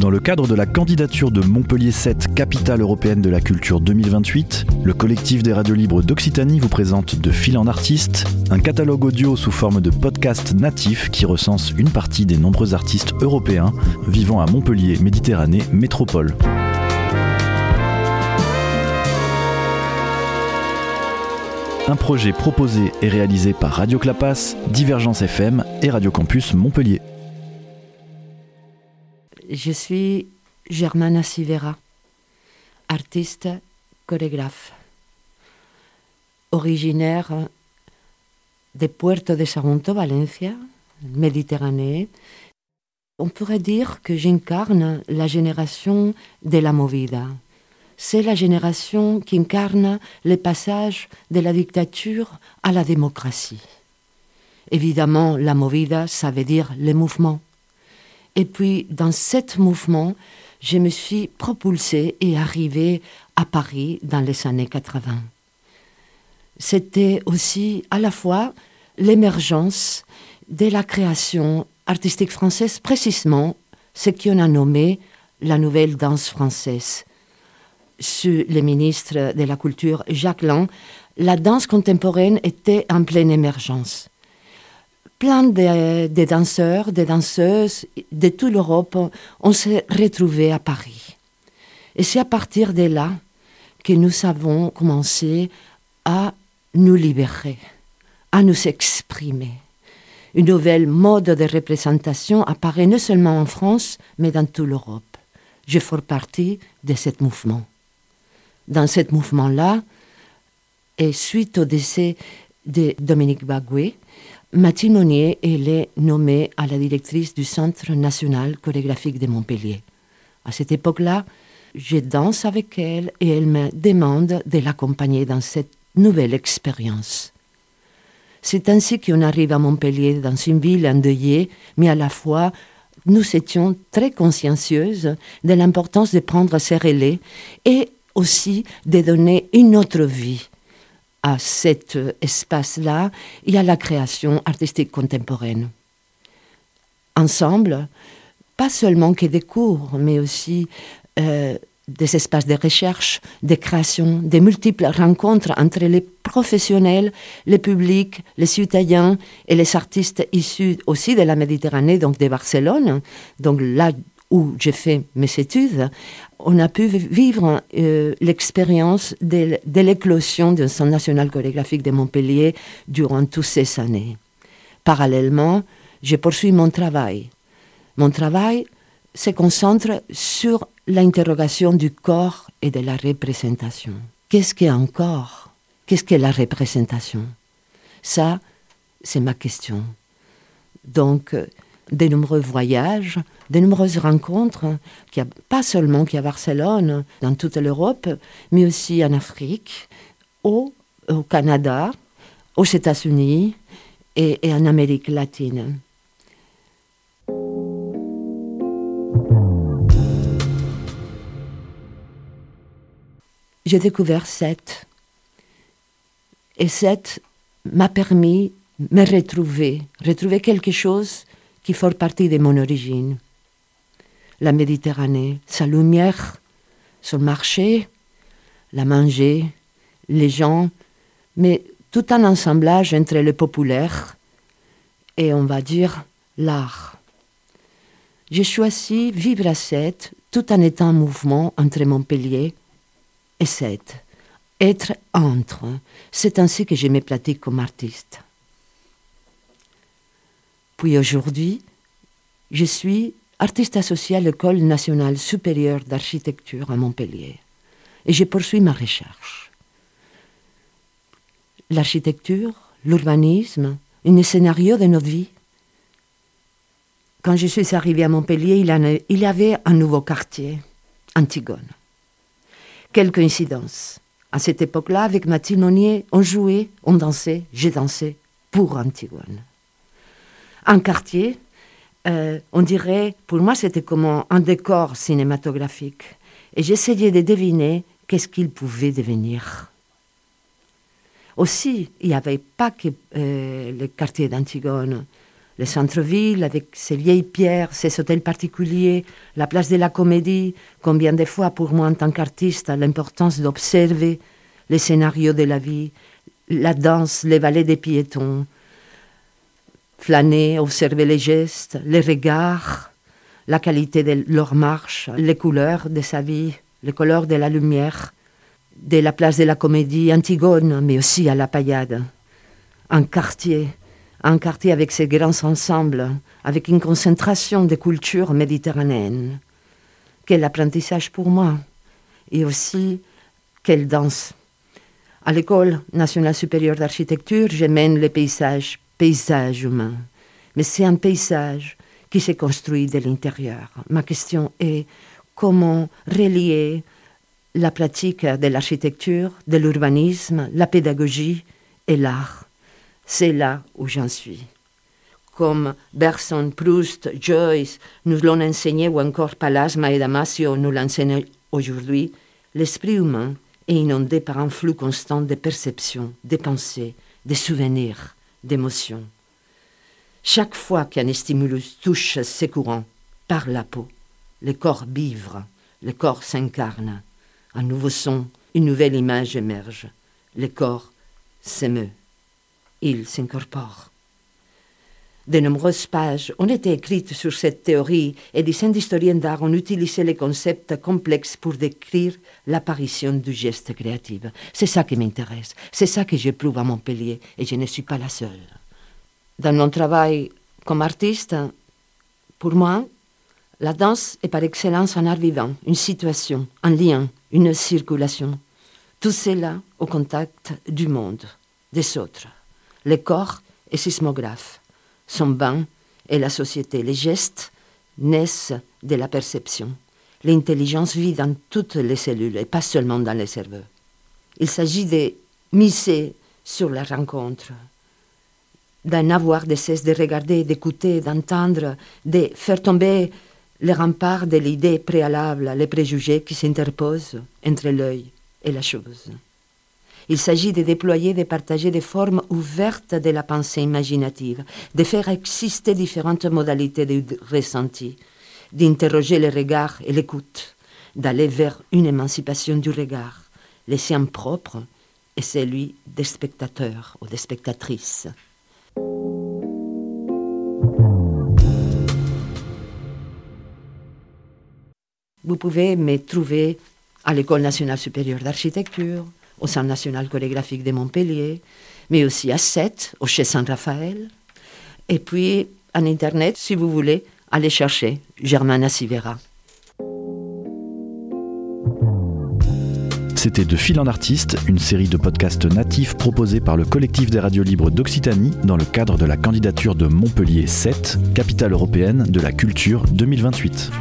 Dans le cadre de la candidature de Montpellier 7 Capitale européenne de la culture 2028, le collectif des radios libres d'Occitanie vous présente De fil en artiste, un catalogue audio sous forme de podcast natif qui recense une partie des nombreux artistes européens vivant à Montpellier, Méditerranée, métropole. Un projet proposé et réalisé par Radio Clapas, Divergence FM et Radio Campus Montpellier. Je suis Germana Sivera, artiste, chorégraphe, originaire de Puerto de Sagunto, Valencia, Méditerranée. On pourrait dire que j'incarne la génération de la movida. C'est la génération qui incarne le passage de la dictature à la démocratie. Évidemment, la movida, ça veut dire les mouvements. Et puis, dans ce mouvement, je me suis propulsée et arrivée à Paris dans les années 80. C'était aussi à la fois l'émergence de la création artistique française, précisément ce qu'on a nommé la nouvelle danse française. Sous le ministre de la Culture Jacques Lang, la danse contemporaine était en pleine émergence plein de, danseurs, de danseuses de toute l'Europe ont se retrouvés à Paris. Et c'est à partir de là que nous avons commencé à nous libérer, à nous exprimer. Une nouvelle mode de représentation apparaît non seulement en France, mais dans toute l'Europe. Je fais partie de ce mouvement. Dans ce mouvement-là, et suite au décès de Dominique Bagué, Mathilde Monnier, elle est nommée à la directrice du Centre national chorégraphique de Montpellier. À cette époque-là, je danse avec elle et elle me demande de l'accompagner dans cette nouvelle expérience. C'est ainsi qu'on arrive à Montpellier, dans une ville endeuillée, mais à la fois nous étions très consciencieuses de l'importance de prendre ces relais et aussi de donner une autre vie à cet espace-là et à la création artistique contemporaine. Ensemble, pas seulement que des cours, mais aussi euh, des espaces de recherche, de création, des multiples rencontres entre les professionnels, le public, les citoyens et les artistes issus aussi de la Méditerranée, donc de Barcelone. Donc là où j'ai fait mes études, on a pu vivre euh, l'expérience de, l'éclosion du Centre national chorégraphique de Montpellier durant toutes ces années. Parallèlement, j'ai poursuivi mon travail. Mon travail se concentre sur l'interrogation du corps et de la représentation. Qu'est-ce qu'est un corps? Qu'est-ce qu'est la représentation? Ça, c'est ma question. Donc, de nombreux voyages, de nombreuses rencontres, qui a, pas seulement qui à Barcelone, dans toute l'Europe, mais aussi en Afrique, au, Canada, aux États-Unis et, en Amérique latine. J'ai découvert cette. Et cette m'a permis de me retrouver, retrouver quelque chose qui fait partie de mon origine. La Méditerranée, sa lumière, son marché, la manger, les gens, mais tout un assemblage entre le populaire et, on va dire, l'art. J'ai choisi vivre à Sète tout en étant en mouvement entre Montpellier et Sète. Être entre, c'est ainsi que je me pratique comme artiste. Puis aujourd'hui, je suis artiste associé à l'École nationale supérieure d'architecture à Montpellier et je poursuis ma recherche. L'architecture, l'urbanisme, un scénario de notre vie. Quand je suis arrivée à Montpellier, il y avait un nouveau quartier, Antigone. Quelle coïncidence. À cette époque-là, avec Mathilde on jouait, on dansait, j'ai dansé pour Antigone un quartier, euh, on dirait, pour moi, c'était comme un décor cinématographique. Et j'essayais de deviner qu'est-ce qu'il pouvait devenir. Aussi, il n'y avait pas que euh, le quartier d'Antigone. le centre-ville avec ses vieilles pierres, ses hôtels particuliers, la place de la comédie, combien de fois pour moi en tant qu'artiste l'importance d'observer les scénarios de la vie, la danse, les vallées des piétons, flâner, observer les gestes, les regards, la qualité de leur marche, les couleurs de sa vie, les couleurs de la lumière, de la place de la comédie Antigone, mais aussi à la paillade. Un quartier, un quartier avec ses grands ensembles, avec une concentration de cultures méditerranéennes. Quel apprentissage pour moi et aussi quelle danse. À l'école nationale supérieure d'architecture, je mène le paysage, paysage humain. Mais c'est un paysage qui s'est construit de l'intérieur. Ma question est comment relier la pratique de l'architecture, de l'urbanisme, la pédagogie et l'art? C'est là où j'en suis. Comme Bergson, Proust, Joyce nous l'ont enseigné ou encore Palasma et Damasio nous l'enseignent aujourd'hui, l'esprit humain est inondé par un flux constant de perceptions, de pensées, de souvenirs, d'émotions. Chaque fois qu'un stimulus touche ses courants par la peau, le corps vivre, le corps s'incarne. Un nouveau son, une nouvelle image émerge. Le corps s'émeut il s'incorpore. De nombreuses pages ont été écrites sur cette théorie et des historiens d'art ont utilisé les concepts complexes pour décrire l'apparition du geste créatif. C'est ça qui m'intéresse, c'est ça que j'éprouve à Montpellier et je ne suis pas la seule. Dans mon travail comme artiste, pour moi, la danse est par excellence un art vivant, une situation, un lien, une circulation. Tout cela au contact du monde, des autres. Le corps est sismographe. Son bain est la société. Les gestes naissent de la perception. L'intelligence vit dans toutes les cellules et pas seulement dans les cerveaux. Il s'agit de miser sur la rencontre, d'en avoir de cesse de regarder, d'écouter, d'entendre, de faire tomber les remparts de l'idée préalable, les préjugés qui s'interposent entre l'œil et la chose. Il s'agit de déployer, de partager des formes ouvertes de la pensée imaginative, de faire exister différentes modalités de ressenti, d'interroger le regard et l'écoute, d'aller vers une émancipation du regard, le sien propre et celui des spectateurs ou des spectatrices. Vous pouvez me trouver à l'École nationale supérieure d'architecture, au Centre national chorégraphique de Montpellier, mais aussi à Sète, au Chez Saint-Raphaël. Et puis, en Internet, si vous voulez, allez chercher Germaine Sivera. C'était De Fil en Artiste, une série de podcasts natifs proposés par le collectif des radios libres d'Occitanie dans le cadre de la candidature de Montpellier 7, capitale européenne de la culture 2028.